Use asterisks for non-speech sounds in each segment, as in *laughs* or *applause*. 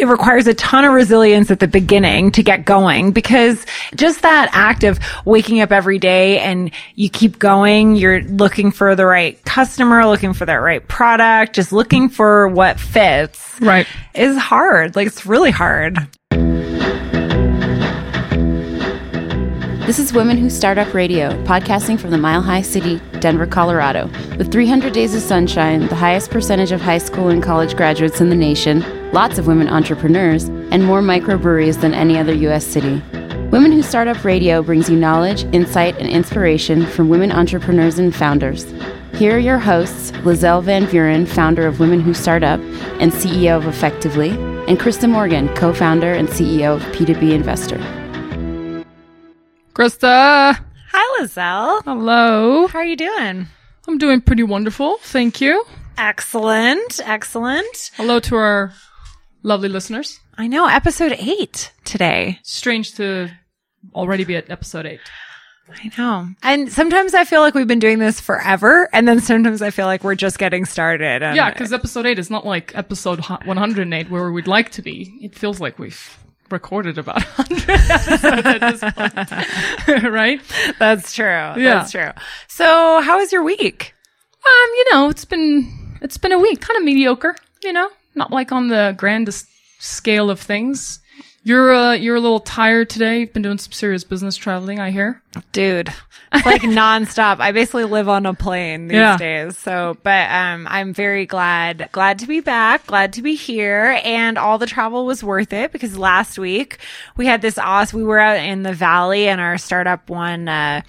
it requires a ton of resilience at the beginning to get going because just that act of waking up every day and you keep going, you're looking for the right customer, looking for that right product, just looking for what fits. Right. Is hard. Like it's really hard. This is Women Who Start Up Radio, podcasting from the Mile High City, Denver, Colorado. With 300 days of sunshine, the highest percentage of high school and college graduates in the nation, lots of women entrepreneurs, and more microbreweries than any other U.S. city. Women Who Start Up Radio brings you knowledge, insight, and inspiration from women entrepreneurs and founders. Here are your hosts, Lizelle Van Vuuren, founder of Women Who Start Up and CEO of Effectively, and Krista Morgan, co founder and CEO of P2B Investor. Krista. Hi, Lizelle. Hello. How are you doing? I'm doing pretty wonderful. Thank you. Excellent. Excellent. Hello to our lovely listeners. I know, episode eight today. Strange to already be at episode eight. I know. And sometimes I feel like we've been doing this forever. And then sometimes I feel like we're just getting started. Yeah, because episode eight is not like episode 108 where we'd like to be. It feels like we've recorded about *laughs* 100 episodes at this point. *laughs* right? that's true. Yeah. That's true. So how was your week? Um, you know, it's been it's been a week, kind of mediocre. You know, not like on the grandest scale of things. You're uh, you're a little tired today. You've been doing some serious business traveling, I hear. Dude, it's like *laughs* nonstop. I basically live on a plane these Yeah. days. So, but, um, I'm very glad, glad to be back, glad to be here. And all the travel was worth it because last week we had this awesome, we were out in the valley and our startup won, uh,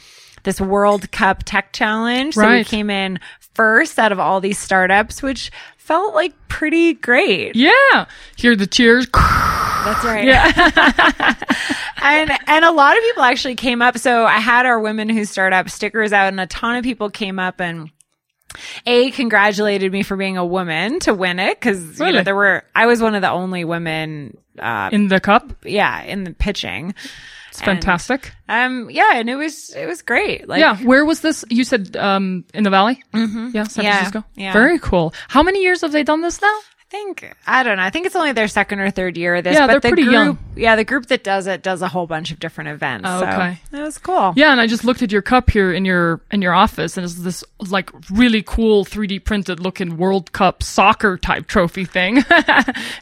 this World Cup Tech Challenge. So we came in first out of all these startups, which felt like pretty great. Yeah, hear the cheers. *laughs* That's right. *laughs* and and a lot of people actually came up. So I had our women who start up stickers out, and a ton of people came up and. A congratulated me for being a woman to win it because you know there were I was one of the only women uh In the cup, yeah in the pitching it's fantastic. um yeah and it was it was great like yeah, where was this? You said um in the valley. Mm-hmm. Yeah, San Yeah, Francisco. yeah. Very cool. How many years have they done this now? I think I don't know I think it's only their second or third year of this Yeah, but they're the pretty group young. yeah the group that does it does a whole bunch of different events Oh, so okay. that was cool Yeah, and I just looked at your cup here in your in your office, and it's this like really cool 3D printed looking World Cup soccer type trophy thing. *laughs*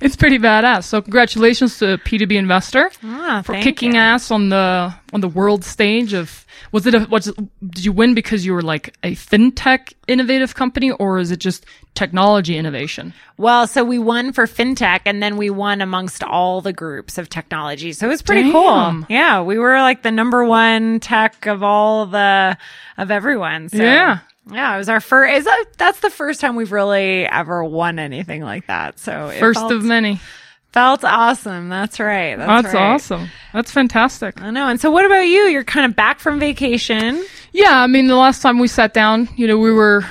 it's pretty badass. So congratulations to P2B Investor Ah, for kicking you. ass on the on the world stage of. Was it a was did you win because you were like a fintech innovative company, or is it just technology innovation? Well, so we won for fintech and then we won amongst all the groups of technology. So it was pretty Damn. cool. Yeah. We were like the number one tech of all the, of everyone. So, Yeah. Yeah. It was our first, is that, that's the first time we've really ever won anything like that. So it First felt, of many. Felt awesome. That's right. That's, That's right. awesome. That's fantastic. I know. And so what about you? You're kind of back from vacation. Yeah, I mean, the last time we sat down, you know, we were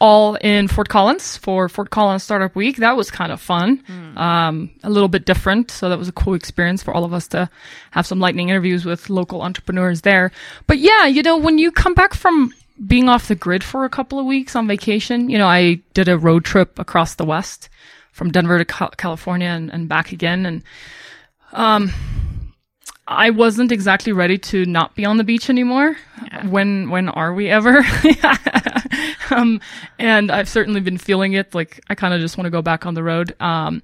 all in Fort Collins for Fort Collins Startup Week. That was kind of fun, um, a little bit different. So that was a cool experience for all of us to have some lightning interviews with local entrepreneurs there. But yeah, you know, when you come back from being off the grid for a couple of weeks on vacation, you know, I did a road trip across the West from Denver to California and, and back again. And, um, I wasn't exactly ready to not be on the beach anymore. When when are we ever? *laughs* um, and I've certainly been feeling it. Like I kind of just want to go back on the road. Um,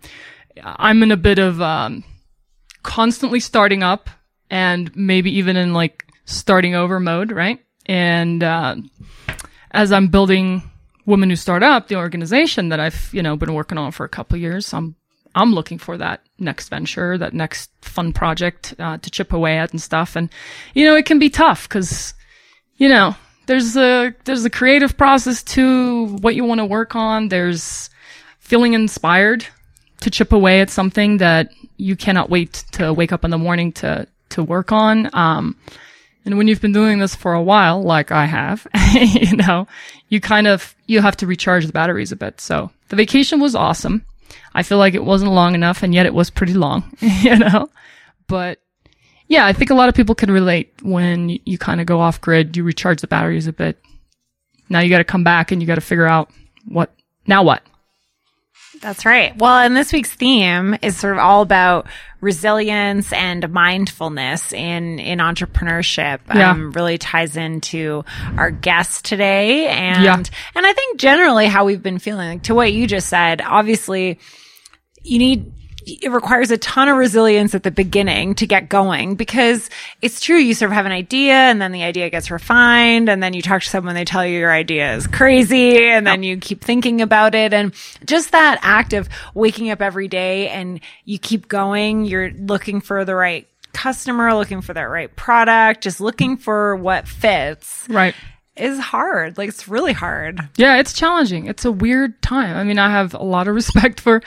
I'm in a bit of um, constantly starting up, and maybe even in like starting over mode, right? And uh, as I'm building Women Who Start Up, the organization that I've you know been working on for a couple of years, I'm I'm looking for that next venture, that next fun project uh, to chip away at and stuff. And you know, it can be tough because you know there's a there's a creative process to what you want to work on. There's feeling inspired to chip away at something that you cannot wait to wake up in the morning to to work on. Um, and when you've been doing this for a while, like I have, *laughs* you know, you kind of you have to recharge the batteries a bit. So the vacation was awesome. I feel like it wasn't long enough, and yet it was pretty long, *laughs* you know. But yeah, I think a lot of people can relate when you, kind of go off grid, you recharge the batteries a bit. Now you got to come back and you got to figure out what now what. That's right. Well, and this week's theme is sort of all about resilience and mindfulness in in entrepreneurship. Yeah. Um, really ties into our guest today, and Yeah. and I think generally how we've been feeling. Like, to what you just said, obviously, you need it requires a ton of resilience at the beginning to get going because it's true you sort of have an idea and then the idea gets refined and then you talk to someone they tell you your idea is crazy and then you keep thinking about it and just that act of waking up every day and you keep going you're looking for the right customer looking for that right product just looking for what fits Right. Is hard like it's really hard Yeah, it's challenging. It's a weird time. I mean, I have a lot of *laughs* respect for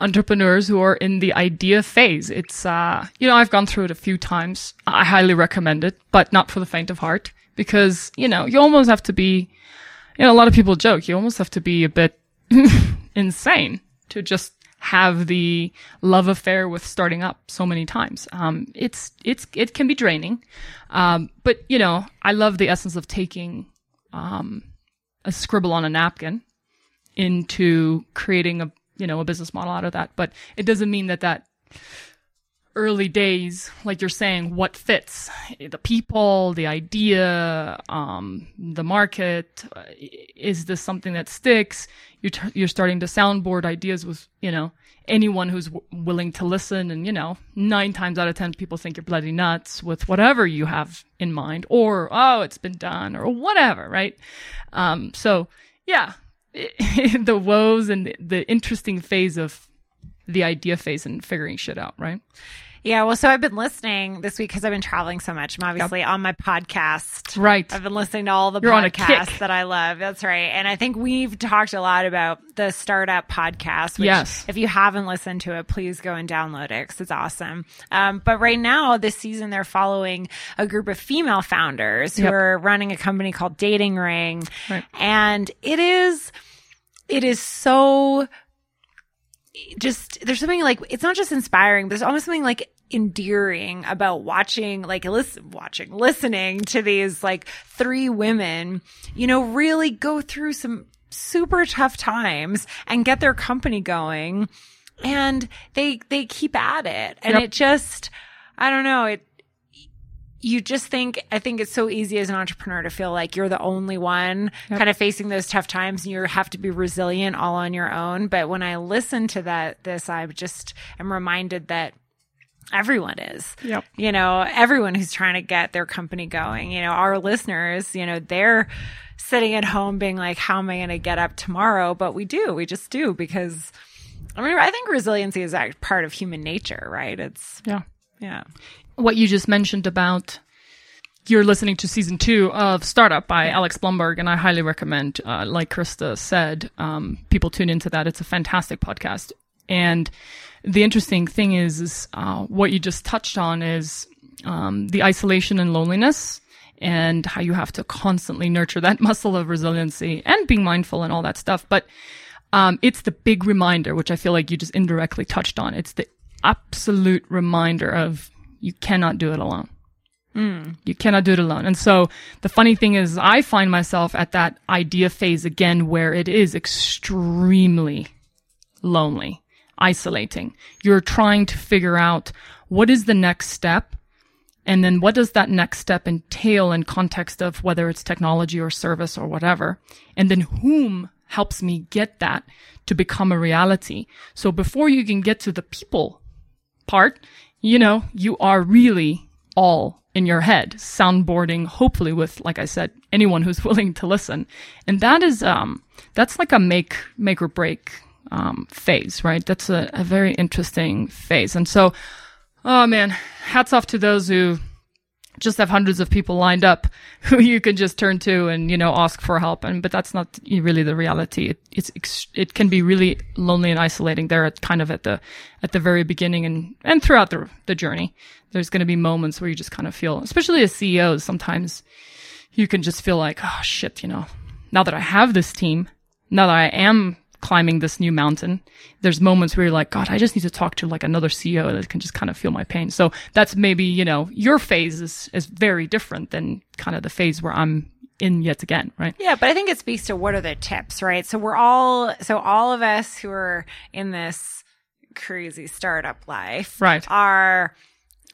entrepreneurs who are in the idea phase. It's, uh, you know, I've gone through it a few times. I highly recommend it, but not for the faint of heart because, you know, you almost have to be, you know, a lot of people joke, you almost have to be a bit *laughs* insane to just have the love affair with starting up so many times. Um, it's, it's, it can be draining. Um, but, you know, I love the essence of taking, um, a scribble on a napkin into creating a you know a business model out of that. But it doesn't mean that that early days like you're saying what fits? The people the idea um the market uh, is this something that sticks? You're t- you're starting to soundboard ideas with you know anyone who's w- willing to listen and you know 9 times out of 10 people think you're bloody nuts with whatever you have in mind or oh it's been done or whatever right? Um so yeah *laughs* the woes and the interesting phase of the idea phase and figuring shit out right Yeah, well, so I've been listening this week because I've been traveling so much. I'm obviously on my podcast. Right. I've been listening to all the You're podcasts that I love. That's right. And I think we've talked a lot about the startup podcast. Which Yes. If you haven't listened to it, please go and download it because it's awesome. Um, but right now, this season, they're following a group of female founders who Yep. are running a company called Dating Ring. Right. And it is, it is so just there's something like it's not just inspiring, but there's almost something like endearing about watching like listen watching listening to these like three women you know really go through some super tough times and get their company going and they they keep at it and Yep. it just i don't know it you just think i think it's so easy as an entrepreneur to feel like you're the only one kind of facing those tough times and you have to be resilient all on your own. But when i listen to that this i just am reminded that everyone is. Yep. you know everyone who's trying to get their company going. You know our listeners you know they're sitting at home being like how am i going to get up tomorrow? But we do we just do because i mean i think resiliency is part of human nature right? It's yeah yeah what you just mentioned about you're listening to season two of Startup by Alex Blumberg, and I highly recommend, uh, like Krista said, um, people tune into that. It's a fantastic podcast. And the interesting thing is, is uh, what you just touched on is um, the isolation and loneliness and how you have to constantly nurture that *laughs* muscle of resiliency and being mindful and all that stuff. But um, it's the big reminder, which I feel like you just indirectly touched on. It's the absolute reminder of you cannot do it alone. Hmm. You cannot do it alone. And so the funny thing is, I find myself at that idea phase again where it is extremely lonely, isolating. You're trying to figure out what is the next step and then what does that next step entail in context of whether it's technology or service or whatever? And then whom helps me get that to become a reality? So before you can get to the people part, you know, you are really all in your head, soundboarding, hopefully with, like I said, anyone who's *laughs* willing to listen. And that is, um, that's like a make, make or break, um, phase, right? That's a, a very interesting phase. And so, oh man, hats off to those who just have hundreds of people lined up *laughs* who you can just turn to and you know ask for help. And but that's not really the reality. It, it's it can be really lonely and isolating. There at kind of at the at the very beginning and and throughout the the journey. There's going to be moments where you just kind of feel especially as CEOs sometimes you can just feel like oh shit you know now that I have this team now that I am climbing this new mountain, there's moments where you're like, God, I just need to talk to like another CEO that can just kind of feel my pain. So that's maybe, you know, your phase is, is very different than kind of the phase where I'm in yet again, right? Yeah, but I think it speaks to what are the tips, right? So we're all, so all of us who are in this crazy startup life, Right. are,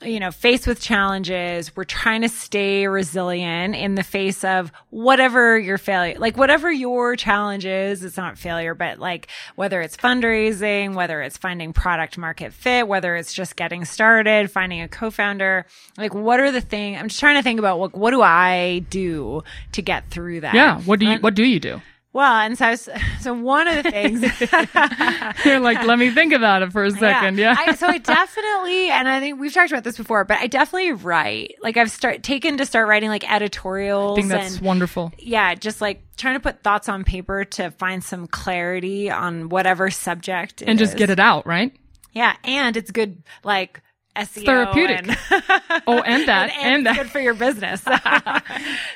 you know, faced with challenges. We're trying to stay resilient in the face of whatever your failure, like whatever your challenge is. It's not failure, but like whether it's fundraising, whether it's finding product market fit, whether it's just getting started, finding a co-founder, like what are the things, I'm just trying to think about what, what do I do to get through that? Yeah. What do you What do you do? Well, and so, was, *laughs* so one of the things, *laughs* You're like, let me think about it for a second. Yeah. I, so I *laughs* definitely, and I think we've talked about this before, but I definitely write. Like I've start taken to start writing like editorials. I think that's and, wonderful. Yeah, just like trying to put thoughts on paper to find some clarity on whatever subject, And just get it out, right? Yeah, and it's good, like. SEO therapeutic. and- *laughs* Oh, and that, *laughs* and, and, that. good for your business. *laughs*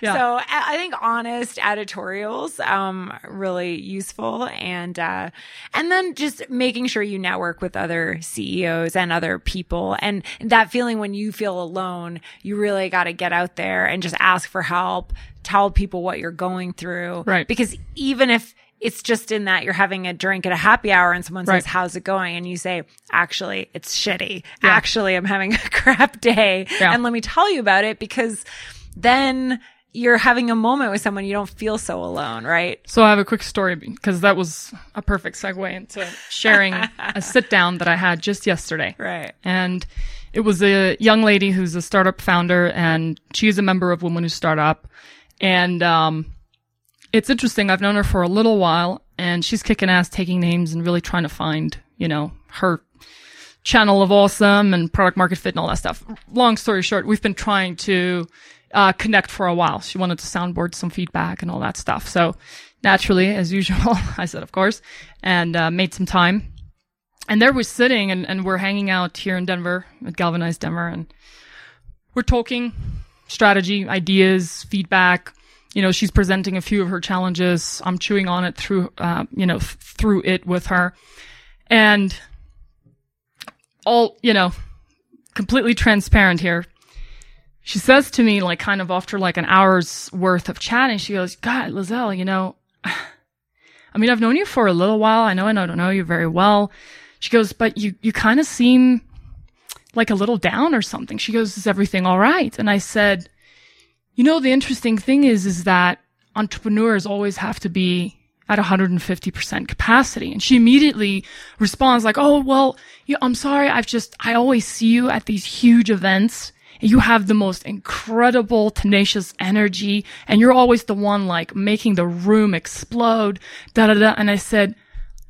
Yeah. So I I think honest editorials, um, really useful and, uh, and then just making sure you network with other CEOs and other people and that feeling when you feel alone, you really got to get out there and just ask for help, tell people what you're going through. Right. Because even if it's just in that you're having a drink at a happy hour and someone Right. says, how's it going? And you say, actually, it's shitty. Actually, I'm having a *laughs* crap day. Yeah. And let me tell you about it because then you're having a moment with someone you don't feel so alone, right? So I have a quick story because that was a perfect segue into sharing a *laughs* sit down that I had just yesterday. Right. And it was a young lady who's a startup founder and she's a member of Women Who Startup. And, um, it's interesting. I've known her for a little while and she's kicking ass, taking names and really trying to find, you know, her channel of awesome and product market fit and all that stuff. Long story short, we've been trying to uh, connect for a while. She wanted to soundboard some feedback and all that stuff. So naturally, as usual, *laughs* I said, of course, and uh, made some time. And there we're sitting and, and we're hanging out here in Denver at Galvanize Denver and we're talking strategy, ideas, feedback. You know, she's presenting a few of her challenges. I'm chewing on it through, uh, you know, th- through it with her. And all, you know, completely transparent here. She says to me, like, kind of after like an hour's worth of chatting, she goes, God, Lizelle, you know, *sighs* I mean, I've known you for a little while. I know I don't know you very well. She goes, but you, you kind of seem like a little down or something. She goes, is everything all right? And I said, you know, the interesting thing is, is that entrepreneurs always have to be at 150% capacity. And she immediately responds like, Oh, well, yeah, I'm sorry. I've just, I always see you at these huge events. You have the most incredible, tenacious energy. And you're always the one like making the room explode. Da da da. And I said,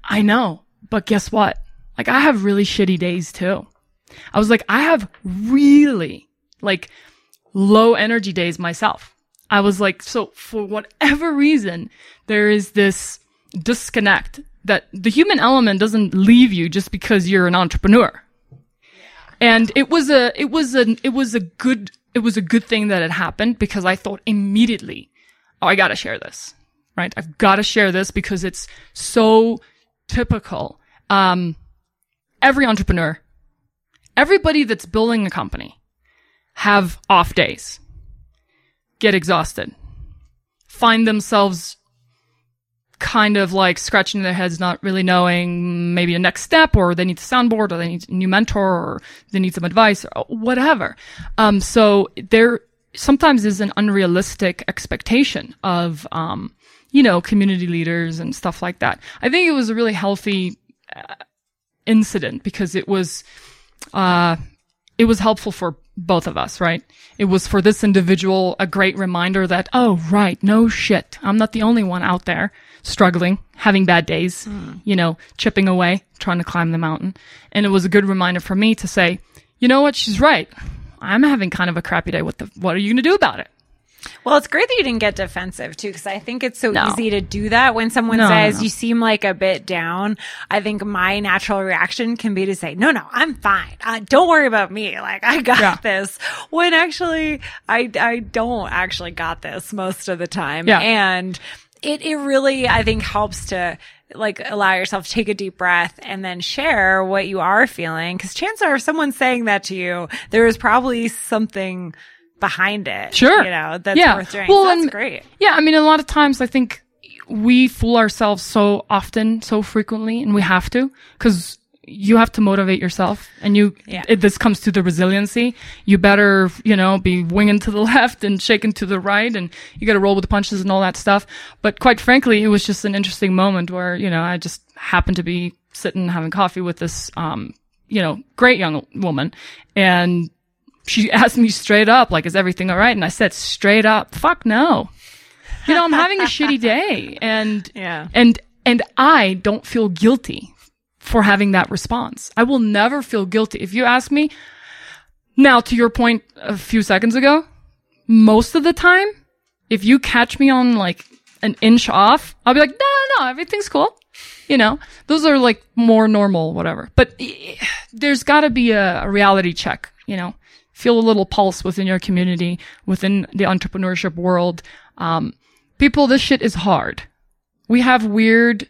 I know, but guess what? Like I have really shitty days too. I was like, I have really like low energy days myself. I was like, so for whatever reason, there is this disconnect that the human element doesn't leave you just because you're an entrepreneur. And it was a, it was a, it was a good, it was a good thing that it happened because I thought immediately, oh, I gotta share this, right? I've gotta share this because it's so typical. Um, every entrepreneur, everybody that's building a company have off days, get exhausted, find themselves kind of like scratching their heads, not really knowing maybe a next step, or they need a soundboard, or they need a new mentor, or they need some advice, or whatever. Um, so there sometimes is an unrealistic expectation of, um, you know, community leaders and stuff like that. I think it was a really healthy uh, incident because it was, uh, it was helpful for both of us, right? It was for this individual a great reminder that, oh, right, no shit. I'm not the only one out there struggling, having bad days, hmm. you know, chipping away, trying to climb the mountain. And it was a good reminder for me to say, you know what? She's right. I'm having kind of a crappy day. What the, what are you going to do about it? Well, it's great that you didn't get defensive too, because I think it's so No. easy to do that when someone No, says no. you seem like a bit down. I think my natural reaction can be to say, no, no, I'm fine. Uh, don't worry about me. Like I got Yeah. this. When actually, I, I don't actually got this most of the time. Yeah. And it, it really, I think helps to like allow yourself to take a deep breath and then share what you are feeling. Cause chances are if someone's saying that to you, there is probably something behind it. Sure. You know, that's Yeah. worth doing. Well, that's and- great. Yeah, I mean, a lot of times I think we fool ourselves so often, so frequently, and we have to, because you have to motivate yourself, and you. Yeah. It, this comes to the resiliency. You better, you know, be winging to the *laughs* left and shaking to the right, and you got to roll with the punches and all that stuff. But quite frankly, it was just an interesting moment where you know I just happened to be sitting having coffee with this, um, you know, great young woman, and she asked me straight up, like, is everything all right? And I said straight up, fuck no. You know, I'm having a shitty day and, *laughs* Yeah. and, and I don't feel guilty for having that response. I will never feel guilty. If you ask me now, to your point a few seconds ago, most of the time, if you catch me on like an inch off, I'll be like, no, no, no, everything's cool. You know, those are like more normal, whatever. But eh, there's got to be a, a reality check, you know, feel a little pulse within your community, within the entrepreneurship world. Um, people, this shit is hard. We have weird,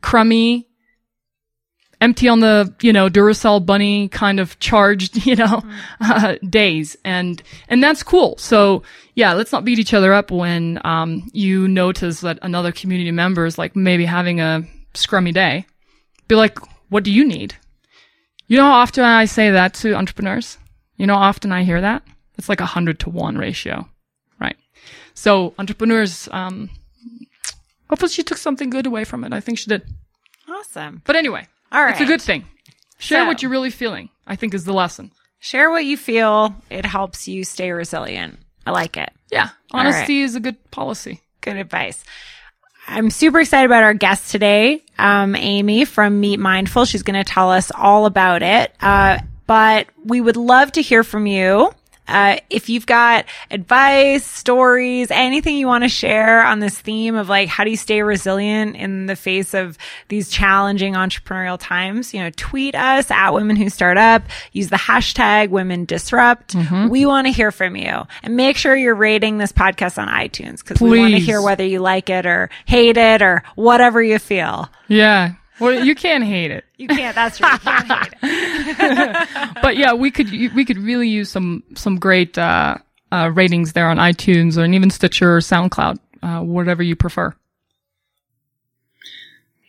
crummy, empty on the, you know, Duracell bunny kind of charged, *laughs* you know, uh, days. And, and that's cool. So yeah, let's not beat each other up when, um, you notice that another community member is like maybe having a scrummy day. Be like, what do you need? You know how often I say that to entrepreneurs? You know often I hear that? It's like a hundred to one ratio. Right. So entrepreneurs, um, hopefully she took something good away from it. I think she did. Awesome. But anyway, All right. it's a good thing. Share So- what you're really feeling, I think is the lesson. Share what you feel. It helps you stay resilient. I like it. Yeah. Honesty is a good policy. Good advice. I'm super excited about our guest today, um, Amy from Meet Mindful. She's going to tell us all about it. Uh, but we would love to hear from you. Uh, if you've got advice, stories, anything you want to share on this theme of like, how do you stay resilient in the face of these challenging entrepreneurial times, you know, tweet us at Women Who Start Up, use the hashtag Women Disrupt. We want to hear from you and make sure you're rating this podcast on iTunes because we want to hear whether you like it or hate it or whatever you feel. Yeah. Well, you can't hate it. You can't, that's true. You can't hate it. *laughs* But yeah, we could we could really use some some great uh, uh, ratings there on iTunes or even Stitcher or SoundCloud, uh, whatever you prefer.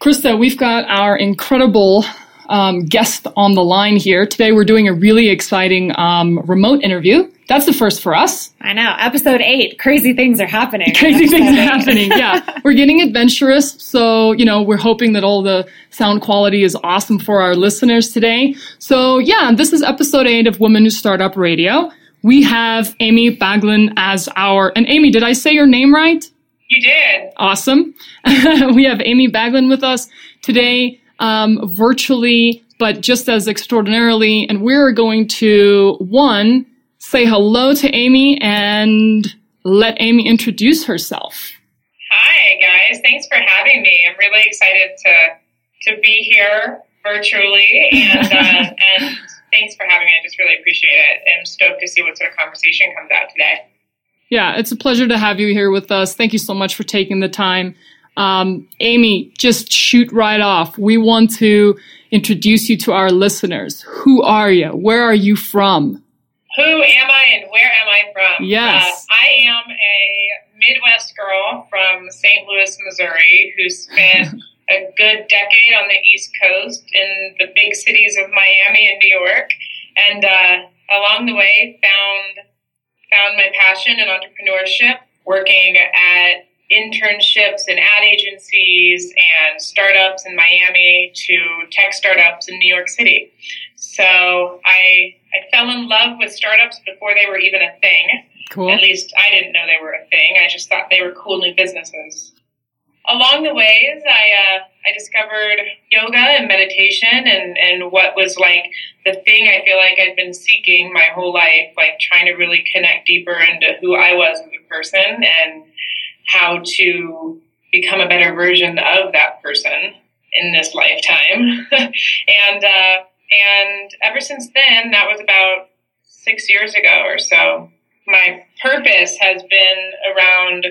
Krista, we've got our incredible um, guest on the line here today. We're doing a really exciting um, remote interview. That's the first for us. I know. Episode eight. Crazy things are happening. crazy Episode things are happening. Yeah. *laughs* We're getting adventurous. So, you know, we're hoping that all the sound quality is awesome for our listeners today. So, yeah, this is episode eight of Women Who Start Up Radio. We have Amy Baglan as our, and Amy, did I say your name right? You did. Awesome. *laughs* we have Amy Baglan with us today, um, virtually, but just as extraordinarily. And we're going to, one, say hello to Amy and let Amy introduce herself. Hi, guys. Thanks for having me. I'm really excited to to be here virtually, and uh, *laughs* and thanks for having me. I just really appreciate it. I'm stoked to see what sort of conversation comes out today. Yeah, it's a pleasure to have you here with us. Thank you so much for taking the time. Um, Amy, just shoot right off. We want to introduce you to our listeners. Who are you? Where are you from? Who am I and where am I from? Yes. Uh, I am a Midwest girl from St. Louis, Missouri, who spent *laughs* a good decade on the East Coast in the big cities of Miami and New York, and uh, along the way found found my passion in entrepreneurship, working at internships and ad agencies and startups in Miami to tech startups in New York City. So I I fell in love with startups before they were even a thing. Cool. At least I didn't know they were a thing. I just thought they were cool new businesses. Along the ways, I uh, I discovered yoga and meditation and and what was like the thing I feel like I'd been seeking my whole life, like trying to really connect deeper into who I was as a person and how to become a better version of that person in this lifetime. *laughs* and uh, and ever since then, that was about six years ago or so. My purpose has been around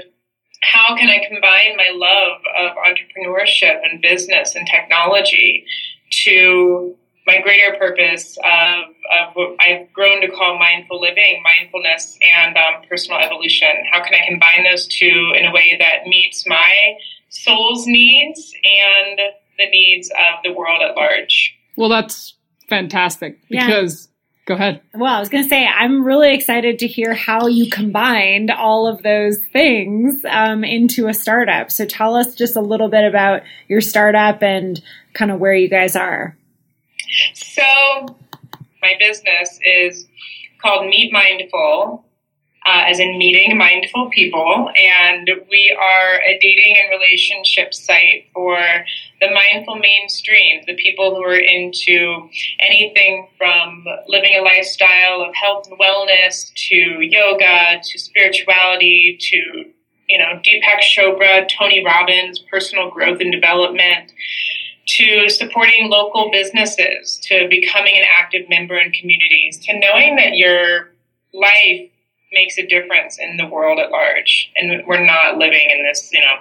how can I combine my love of entrepreneurship and business and technology to my greater purpose of, of what I've grown to call mindful living, mindfulness, and um, personal evolution. How can I combine those two in a way that meets my soul's needs and the needs of the world at large? Well, that's fantastic Yeah. because go ahead. Well, I was going to say, I'm really excited to hear how you combined all of those things um, into a startup. So tell us just a little bit about your startup and kind of where you guys are. So, my business is called Meet Mindful, uh, as in meeting mindful people, and we are a dating and relationship site for the mindful mainstream, the people who are into anything from living a lifestyle of health and wellness to yoga to spirituality to you know Deepak Chopra, Tony Robbins, personal growth and development to supporting local businesses, to becoming an active member in communities, to knowing that your life makes a difference in the world at large, and we're not living in this, you know,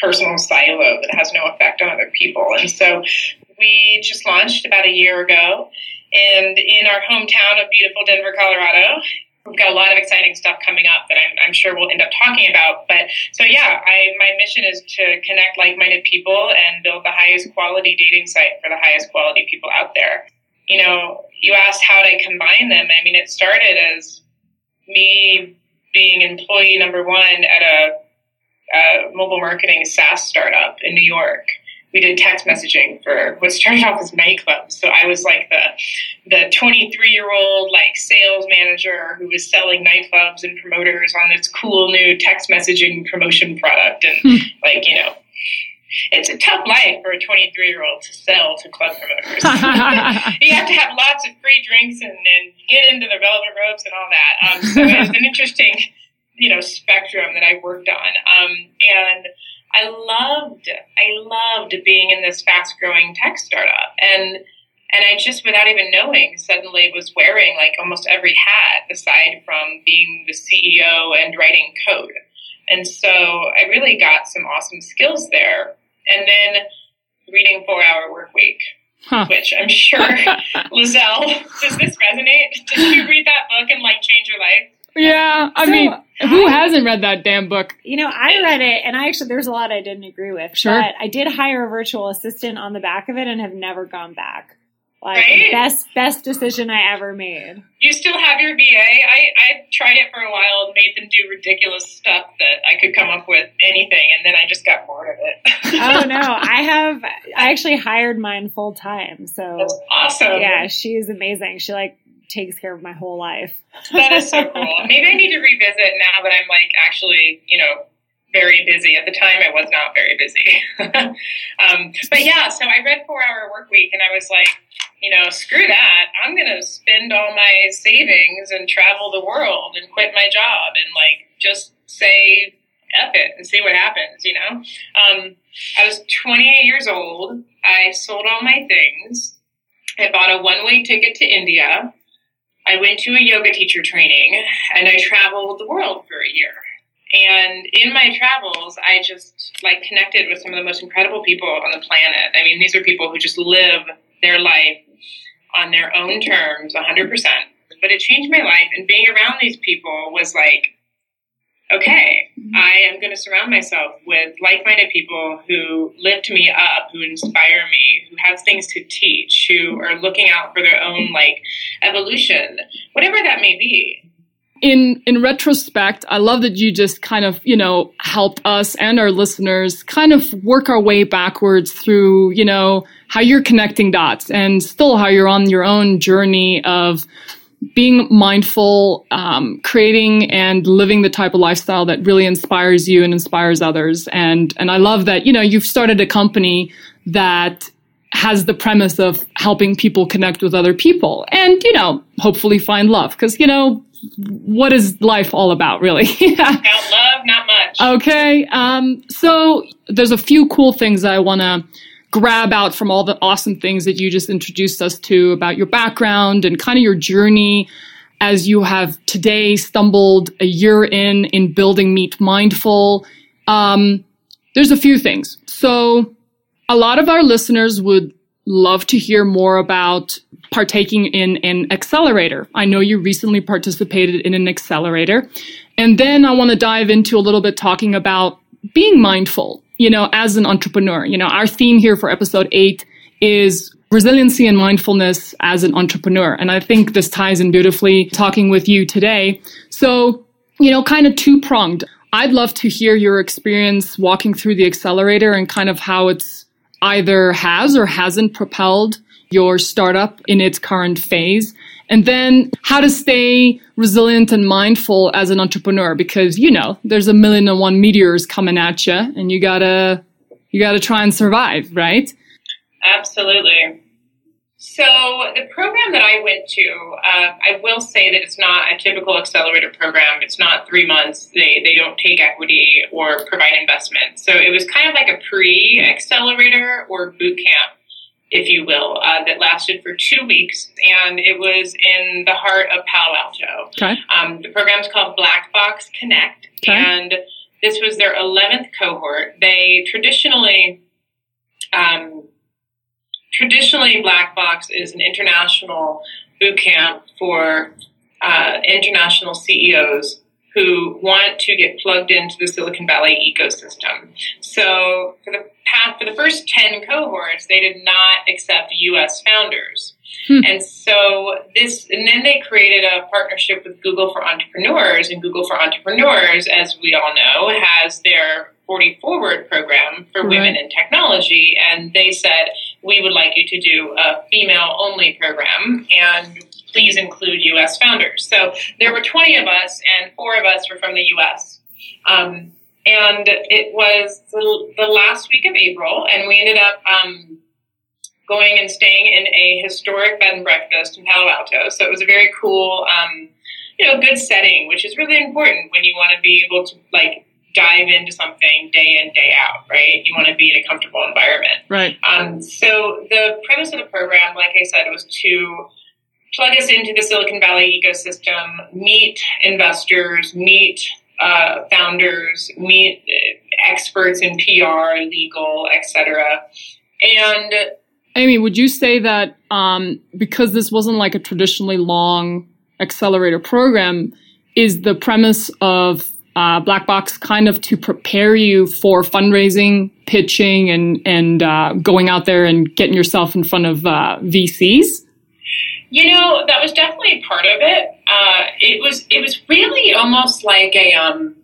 personal silo that has no effect on other people. And so, we just launched about a year ago, and in our hometown of beautiful Denver, Colorado. We've got a lot of exciting stuff coming up that I'm, I'm sure we'll end up talking about. But so yeah, I, my mission is to connect like-minded people and build the highest quality dating site for the highest quality people out there. You know, you asked how to combine them. I mean, it started as me being employee number one at a, a mobile marketing SaaS startup in New York. We did text messaging for what started off as nightclubs. So I was like the the 23 year old like sales manager who was selling nightclubs and promoters on this cool new text messaging promotion product. And like you know it's a tough life for a 23 year old to sell to club promoters. *laughs* You have to have lots of free drinks and, and get into the velvet ropes and all that. Um, so it's an interesting you know spectrum that i worked on. Um, and i loved i loved being in this fast growing tech startup and and I just, without even knowing, suddenly was wearing like almost every hat aside from being the CEO and writing code. And so I really got some awesome skills there. And then reading Four Hour Work Week, Huh. which I'm sure, *laughs* Lizelle, does this resonate? Did you read that book and like change your life? yeah, I So, mean, who I- hasn't read that damn book? You know, I read it and I actually, there's a lot I didn't agree with. Sure. But I did hire a virtual assistant on the back of it and have never gone back. Like, Right? best, best decision I ever made. You still have your VA. I, I tried it for a while and made them do ridiculous stuff that I could come up with anything, and then I just got bored of it. oh no, *laughs* I have, I actually hired mine full time. So That's awesome. yeah, she is amazing. She like takes care of my whole life. *laughs* That is so cool. Maybe I need to revisit now that I'm like actually, you know, very busy. At the time, I was not very busy. *laughs* um, but yeah, so I read Four Hour Work Week, and I was like, you know, screw that. I'm gonna spend all my savings and travel the world and quit my job and like just say F it and see what happens. You know, um, I was 28 years old. I sold all my things. I bought a one way ticket to India. I went to a yoga teacher training and I traveled the world for a year. And in my travels, I just like connected with some of the most incredible people on the planet. I mean, these are people who just live their life on their own terms, 100%. But it changed my life. And being around these people was like, okay, mm-hmm. I am going to surround myself with like minded people who lift me up, who inspire me, who have things to teach, who are looking out for their own like evolution, whatever that may be. in in retrospect, I love that you just kind of, you know, helped us and our listeners kind of work our way backwards through, you know, how you're connecting dots and still how you're on your own journey of being mindful, um, creating and living the type of lifestyle that really inspires you and inspires others. And and I love that, you know, you've started a company that has the premise of helping people connect with other people and, you know, hopefully find love. Because, you know, what is life all about, really? *laughs* About love, not much. okay. Um, so there's a few cool things I want to grab out from all the awesome things that you just introduced us to about your background and kind of your journey as you have today stumbled a year in in building Meet Mindful. Um, there's a few things. So a lot of our listeners would love to hear more about partaking in an accelerator. I know you recently participated in an accelerator. And then I want to dive into a little bit talking about being mindful, you know, as an entrepreneur. You know, our theme here for episode eight is resiliency and mindfulness as an entrepreneur. And I think this ties in beautifully talking with you today. So, you know, kind of two pronged. I'd love to hear your experience walking through the accelerator and kind of how it's either has or hasn't propelled your startup in its current phase. And then how to stay resilient and mindful as an entrepreneur because, you know, there's a million and one meteors coming at you and you gotta, you gotta try and survive, right? Absolutely. So the program that I went to, uh, I will say that it's not a typical accelerator program. It's not three months. They they don't take equity or provide investment. So it was kind of like a pre-accelerator or boot camp, if you will, uh, that lasted for two weeks, and it was in the heart of Palo Alto. Okay. Um, the program's called Black Box Connect, Okay. and this was their eleventh cohort. They traditionally um, traditionally black box is an international boot camp for uh, international ceos who want to get plugged into the silicon valley ecosystem so for the past for the first 10 cohorts they did not accept us founders Hmm. and so this and then they created a partnership with google for entrepreneurs and google for entrepreneurs as we all know has their 40 forward program for Right. women in technology and they said we would like you to do a female only program and please include US founders. So there were 20 of us and four of us were from the US. Um, and it was the, the last week of April and we ended up um, going and staying in a historic bed and breakfast in Palo Alto. So it was a very cool, um, you know, good setting, which is really important when you want to be able to like dive into something day in, day out, right? You want to be in a comfortable environment. Right. Um, so the premise of the program, like I said, was to plug us into the Silicon Valley ecosystem, meet investors, meet uh, founders, meet uh, experts in PR, legal, etc. And Amy, would you say that um, because this wasn't like a traditionally long accelerator program, is the premise of uh, Black Box kind of to prepare you for fundraising, pitching, and and uh, going out there and getting yourself in front of uh, VCs? You know, that was definitely part of it. Uh, it was it was really almost like a um,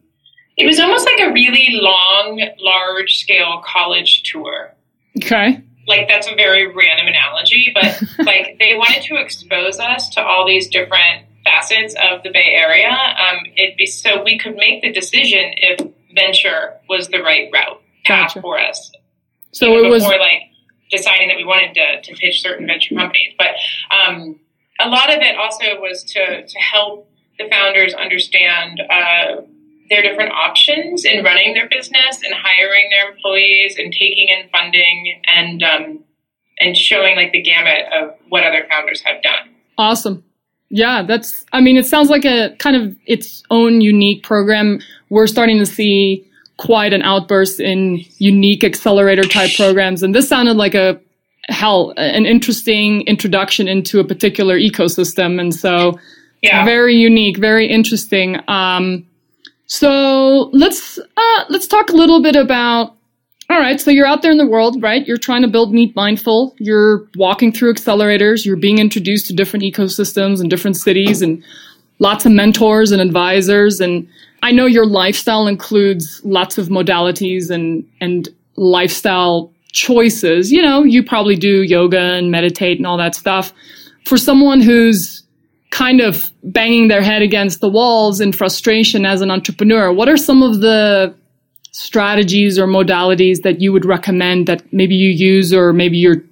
it was almost like a really long, large scale college tour. Okay. Like that's a very random analogy, but *laughs* like they wanted to expose us to all these different facets of the Bay Area. Um, it'd be so we could make the decision if venture was the right route path Gotcha. for us So even it was more like deciding that we wanted to, to pitch certain venture companies. But a lot of it also was to, to help the founders understand uh, their different options in running their business and hiring their employees and taking in funding and um, and showing like the gamut of what other founders have done. Awesome. Yeah, that's, I mean, it sounds like a kind of its own unique program. We're starting to see quite an outburst in unique accelerator type programs. And this sounded like a hell, an interesting introduction into a particular ecosystem. And so Yeah. very unique, very interesting. Um, so let's, uh, let's talk a little bit about all right, so you're out there in the world, right? You're trying to build Meet Mindful. You're walking through accelerators. You're being introduced to different ecosystems and different cities and lots of mentors and advisors. And I know your lifestyle includes lots of modalities and, and lifestyle choices. You know, you probably do yoga and meditate and all that stuff. For someone who's kind of banging their head against the walls in frustration as an entrepreneur, what are some of the strategies or modalities that you would recommend that maybe you use or maybe you're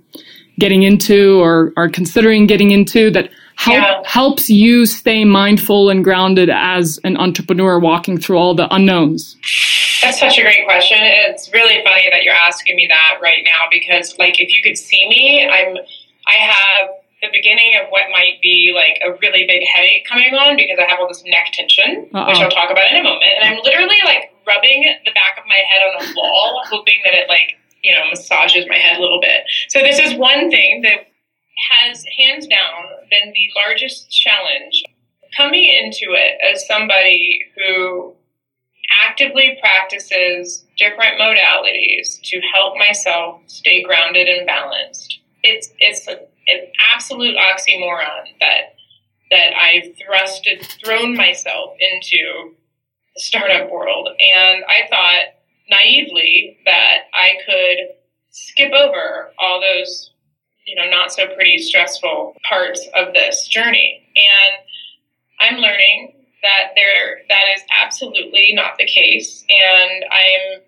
getting into or are considering getting into that help, Yeah. helps you stay mindful and grounded as an entrepreneur walking through all the unknowns? That's such a great question. It's really funny that you're asking me that right now because, like, if you could see me, I'm, I have the beginning of what might be like a really big headache coming on because I have all this neck tension, which Uh-oh. I'll talk about in a moment. And I'm literally like rubbing the back of my head on a wall, *laughs* hoping that it like you know, massages my head a little bit. So this is one thing that has hands down been the largest challenge coming into it as somebody who actively practices different modalities to help myself stay grounded and balanced. It's it's an absolute oxymoron that that I've thrusted thrown myself into the startup world, and I thought naively that I could skip over all those you know not so pretty stressful parts of this journey, and I'm learning that there that is absolutely not the case, and I'm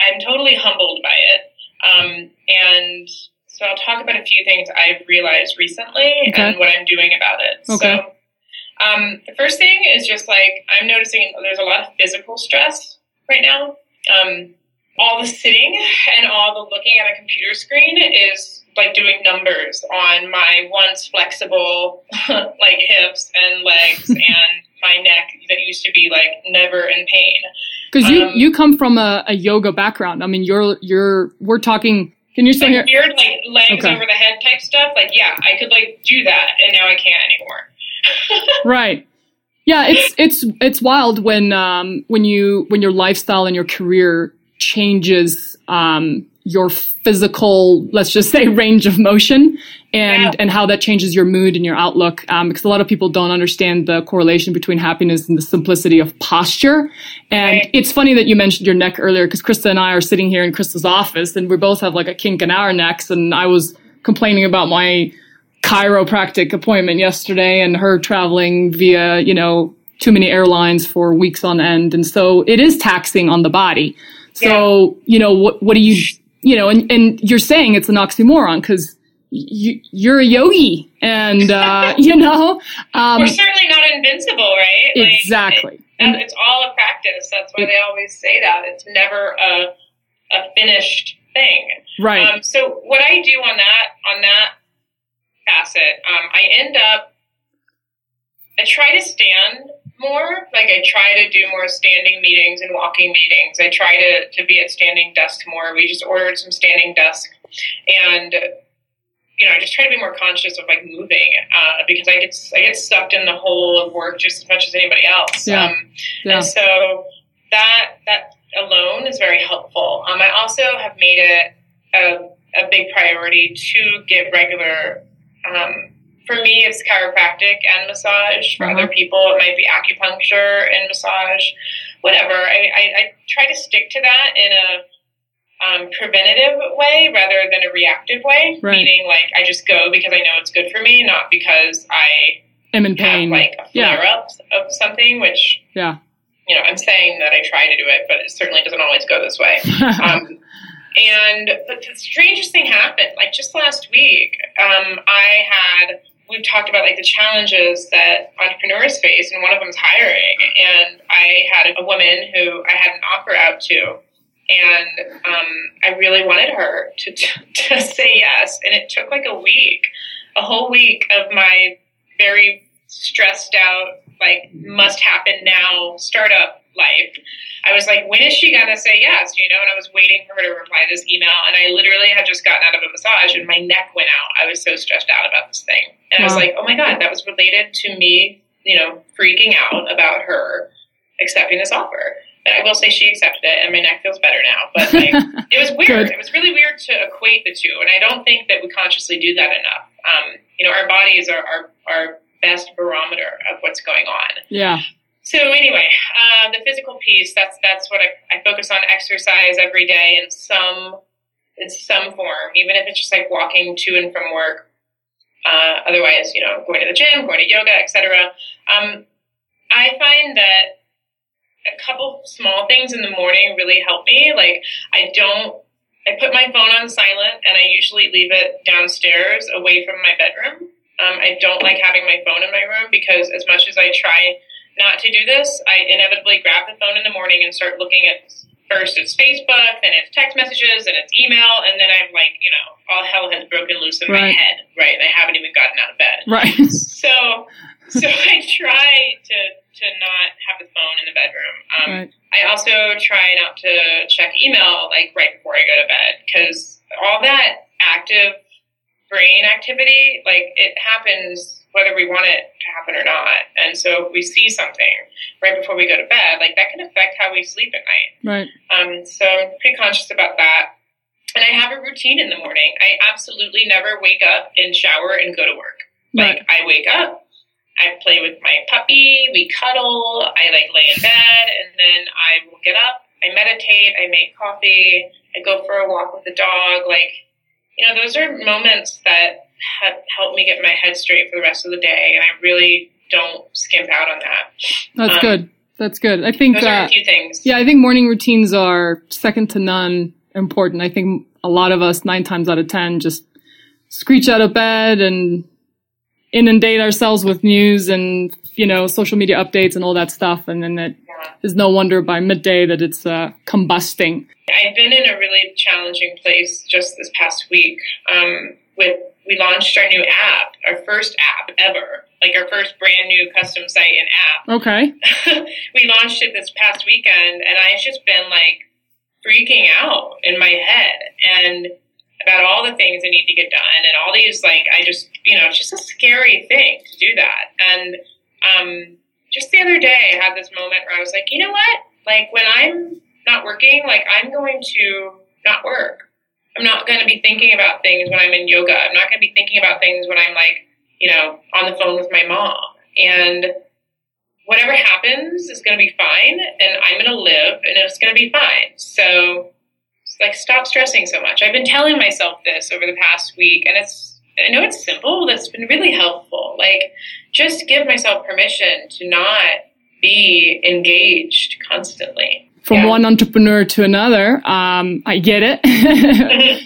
I'm totally humbled by it. Um, and so I'll talk about a few things I've realized recently okay. and what I'm doing about it. Okay. So um, the first thing is just like I'm noticing there's a lot of physical stress right now. Um, all the sitting and all the looking at a computer screen is like doing numbers on my once flexible *laughs* like hips and legs *laughs* and my neck that used to be like never in pain. Because you um, you come from a, a, yoga background. I mean, you're you're we're talking. Can you say like here? weird like legs okay. over the head type stuff? Like yeah, I could like do that, and now I can't anymore. *laughs* right. Yeah, it's it's it's wild when um when you when your lifestyle and your career changes um your physical, let's just say, *laughs* range of motion and, yeah. and how that changes your mood and your outlook. Um, because a lot of people don't understand the correlation between happiness and the simplicity of posture. And right. it's funny that you mentioned your neck earlier because Krista and I are sitting here in Krista's office and we both have like a kink in our necks. And I was complaining about my chiropractic appointment yesterday and her traveling via, you know, too many airlines for weeks on end. And so it is taxing on the body. So, yeah. you know, what, what do you you know, and, and you're saying it's an oxymoron because you're a yogi and, uh, *laughs* you know, um, we're certainly not invincible, right? Like, exactly. It, and it's all a practice. That's why they always say that it's never a, a finished thing. Right. Um, so what I do on that, on that facet, um, I end up, I try to stand more. Like I try to do more standing meetings and walking meetings. I try to, to be at standing desk more. We just ordered some standing desk and you know, I just try to be more conscious of like moving uh, because I get I get sucked in the hole of work just as much as anybody else. Yeah. Um, yeah. And so that that alone is very helpful. Um, I also have made it a, a big priority to get regular um, for me, it's chiropractic and massage. For uh-huh. other people, it might be acupuncture and massage, whatever. I, I, I try to stick to that in a um, preventative way rather than a reactive way. Right. Meaning, like, I just go because I know it's good for me, not because I am in pain. Have, like a flare yeah. up of something, which yeah, you know, I'm saying that I try to do it, but it certainly doesn't always go this way. *laughs* um, and but the strangest thing happened, like just last week. Um, I had we've talked about like the challenges that entrepreneurs face, and one of them is hiring. And I had a woman who I had an offer out to, and um, I really wanted her to, *laughs* to say yes. And it took like a week, a whole week of my very stressed out, like must happen now startup life. I was like, when is she going to say yes? You know, and I was waiting for her to reply this email. And I literally had just gotten out of a massage and my neck went out. I was so stressed out about this thing. And wow. I was like, oh my God, that was related to me, you know, freaking out about her accepting this offer. I will say she accepted it, and my neck feels better now. But like, *laughs* it was weird. It was really weird to equate the two, and I don't think that we consciously do that enough. Um, you know, our bodies are our, our best barometer of what's going on. Yeah. So anyway, uh, the physical piece, that's, that's what I, I focus on exercise every day in some, in some form, even if it's just like walking to and from work. Uh, otherwise, you know, going to the gym, going to yoga, etc. Um, I find that a couple small things in the morning really help me. Like I don't, I put my phone on silent and I usually leave it downstairs away from my bedroom. Um, I don't like having my phone in my room because as much as I try not to do this, I inevitably grab the phone in the morning and start looking at first it's Facebook, then it's text messages, and it's email, and then I'm like, you know, all hell has broken loose in right. my head, right? And I haven't even gotten out of bed. Right. So so *laughs* I try to to not have the phone in the bedroom. Um, right. I also try not to check email like right before I go to bed because all that active brain activity, like it happens whether we want it to happen or not. And so if we see something right before we go to bed, like that can affect how we sleep at night. Right. Um, so I'm pretty conscious about that. And I have a routine in the morning. I absolutely never wake up and shower and go to work. Like Right. I wake up, I play with my puppy, we cuddle, I like lay in bed, and then I will get up, I meditate, I make coffee, I go for a walk with the dog. Like, you know, those are moments that ha- help me get my head straight for the rest of the day, and I really don't skimp out on that. That's Um, good. That's good. I think Those are uh, a few things. Yeah, I think morning routines are second to none important. I think a lot of us, nine times out of 10, just screech out of bed and inundate ourselves with news and, you know, social media updates and all that stuff. And then it Yeah. is no wonder by midday that it's uh, combusting. I've been in a really challenging place just this past week. Um, with we launched our new app, our first app ever, like our first brand new custom site and app. *laughs* Okay. we launched it this past weekend, and I've just been like freaking out in my head and about all the things that need to get done, and all these like I just you know it's just a scary thing to do that. And um, just the other day, I had this moment where I was like, you know what? Like when I'm not working, like I'm going to not work. I'm not going to be thinking about things when I'm in yoga. I'm not going to be thinking about things when I'm like, you know, on the phone with my mom. And whatever happens is going to be fine, and I'm going to live, and it's going to be fine. So, like, stop stressing so much. I've been telling myself this over the past week, and it's, I know it's simple, but it's been really helpful. Like, just give myself permission to not be engaged constantly. From Yeah. one entrepreneur to another, um, I get it,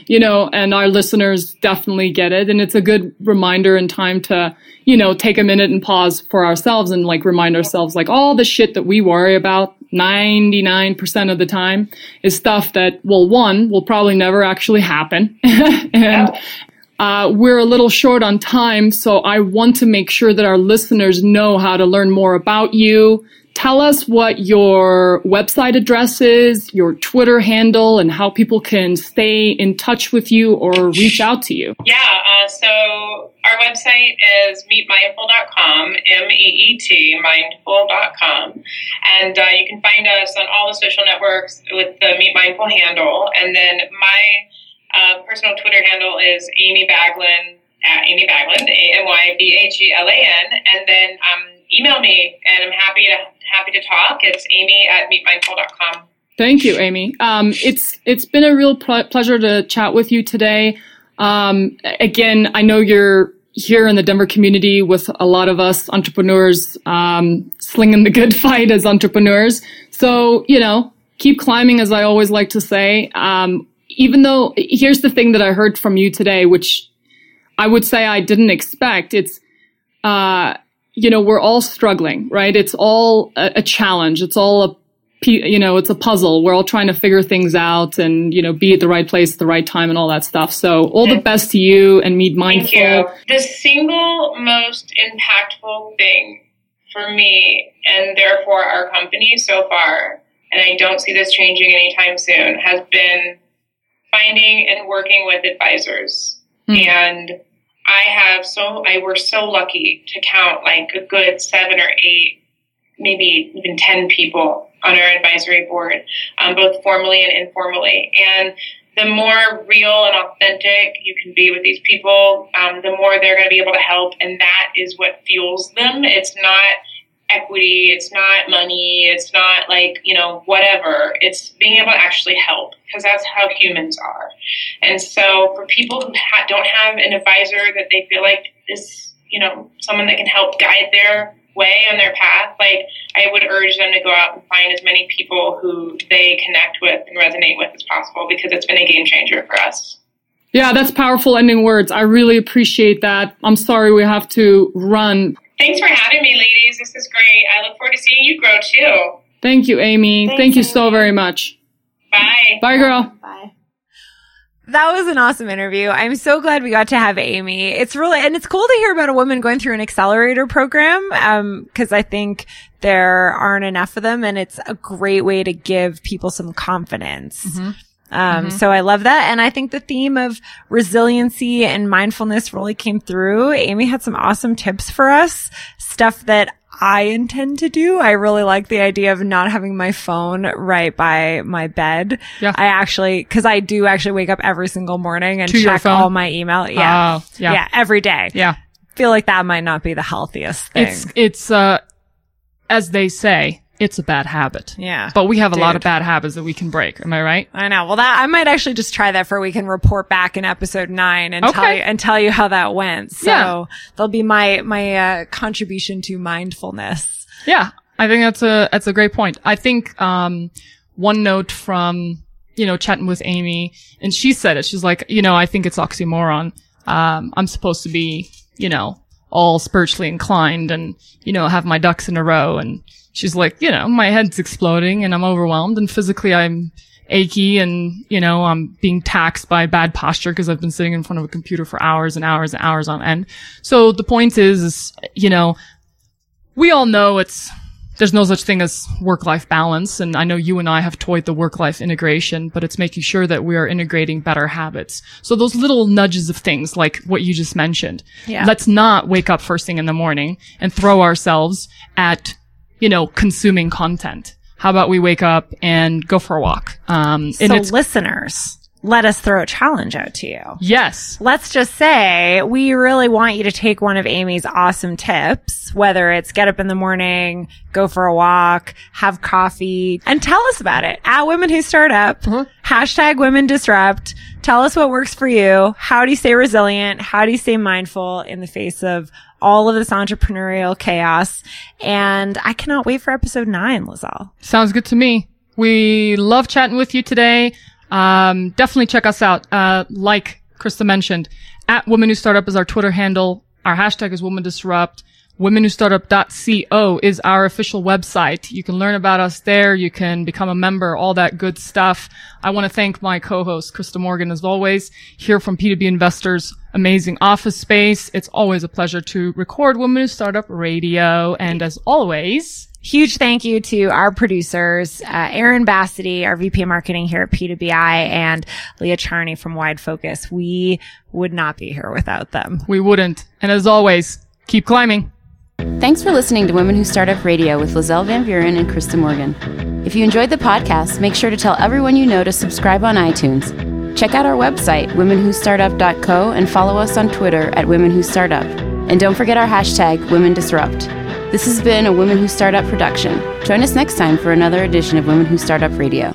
*laughs* you know, and our listeners definitely get it. And it's a good reminder and time to, you know, take a minute and pause for ourselves and like remind ourselves like all the shit that we worry about 99% of the time is stuff that, well, one, will probably never actually happen. *laughs* and, uh, we're a little short on time, so I want to make sure that our listeners know how to learn more about you. Tell us what your website address is, your Twitter handle, and how people can stay in touch with you or reach out to you. Yeah, uh, so our website is meetmindful.com, M-E-E-T, mindful.com. And uh, you can find us on all the social networks with the Meet Mindful handle. And then my uh, personal Twitter handle is Amy Baglan, at Amy Baglan, A-M-Y-B-A-G-L-A-N. And then um, email me, and I'm happy to happy to talk. It's amy at meetmindful.com. Thank you, Amy. Um, it's it's been a real ple- pleasure to chat with you today. Um, again, I know you're here in the Denver community with a lot of us entrepreneurs um, slinging the good *laughs* fight as entrepreneurs. So you know, keep climbing, as I always like to say. Um, even though here's the thing that I heard from you today, which I would say I didn't expect. It's uh, you know, we're all struggling, right? It's all a, a challenge. It's all a you know, it's a puzzle. We're all trying to figure things out and, you know, be at the right place at the right time and all that stuff. So all the best to you and meet Thank you. mindful. The single most impactful thing for me and therefore our company so far, and I don't see this changing anytime soon, has been finding and working with advisors. Hmm. And I have so I were so lucky to count like a good seven or eight, maybe even ten people on our advisory board, um, both formally and informally. And the more real and authentic you can be with these people, um, the more they're going to be able to help, and that is what fuels them. It's not equity, it's not money, it's not like you know whatever. It's being able to actually help because that's how humans are. And so, for people who ha- don't have an advisor that they feel like is you know someone that can help guide their way on their path, like I would urge them to go out and find as many people who they connect with and resonate with as possible because it's been a game changer for us. Yeah, that's powerful ending words. I really appreciate that. I'm sorry we have to run. Thanks for having me, ladies. This is great. I look forward to seeing you grow too. Thank you, Amy. Thank you so very much. Bye. Bye, girl. Bye. That was an awesome interview. I'm so glad we got to have Amy. It's really, and it's cool to hear about a woman going through an accelerator program. Um, cause I think there aren't enough of them and it's a great way to give people some confidence. Um, so I love that. And I think the theme of resiliency and mindfulness really came through. Amy had some awesome tips for us, stuff that I intend to do. I really like the idea of not having my phone right by my bed. Yeah. I actually, cause I do actually wake up every single morning and To check all my email. Yeah. Oh, yeah. Yeah. Every day. Yeah. Feel like that might not be the healthiest thing. It's, it's, uh, as they say, it's a bad habit. yeah. But we have a lot of bad habits that we can break. Am I right? I know. Well, that I might actually just try that for we can report back in episode nine and tell you and tell you how that went. So Yeah. there'll be my my uh, contribution to mindfulness. Yeah, I think that's a that's a great point. I think um, one note from you know chatting with Amy, and she said it. She's like, you know, I think it's oxymoron. Um, I'm supposed to be, you know, all spiritually inclined and you know have my ducks in a row, and she's like, you know, my head's exploding and I'm overwhelmed, and physically I'm achy and you know I'm being taxed by bad posture because I've been sitting in front of a computer for hours and hours and hours on end. So the point is, is you know we all know it's there's no such thing as work-life balance and i know you and i have toyed the work-life integration but it's making sure that we are integrating better habits so those little nudges of things like what you just mentioned Yeah. let's not wake up first thing in the morning and throw ourselves at you know consuming content how about we wake up and go for a walk um and so listeners, let us throw a challenge out to you. yes Let's just say we really want you to take one of Amy's awesome tips, whether it's get up in the morning, go for a walk, have coffee, and tell us about it at Women Who Start Up. Hashtag Women Disrupt. Tell us what works for you. How do you stay resilient? How do you stay mindful in the face of all of this entrepreneurial chaos? And I cannot wait for episode nine, Lizelle. Sounds good to me. We love chatting with you today. Um, definitely check us out. Uh, like Krista mentioned, at Women Who Startup is our Twitter handle. Our hashtag is Woman Disrupt. WomenWhoStartup.co is our official website. You can learn about us there. You can become a member, all that good stuff. I want to thank my co-host, Krista Morgan, as always, here from P2B Investors amazing office space. It's always a pleasure to record Women Who Startup Radio. And as always, Huge thank you to our producers, uh, Aaron Bassity, our VP of marketing here at P2BI, and Leah Charney from Wide Focus. We would not be here without them. we wouldn't. And as always, keep climbing. Thanks for listening to Women Who Start Up Radio with Lizelle Van Vuuren and Krista Morgan. If you enjoyed the podcast, make sure to tell everyone you know to subscribe on iTunes. Check out our website, womenwhostartup.co, and follow us on Twitter at Women Who Startup. And don't forget our hashtag, Women Disrupt. This has been a Women Who Startup production. Join us next time for another edition of Women Who Startup Radio.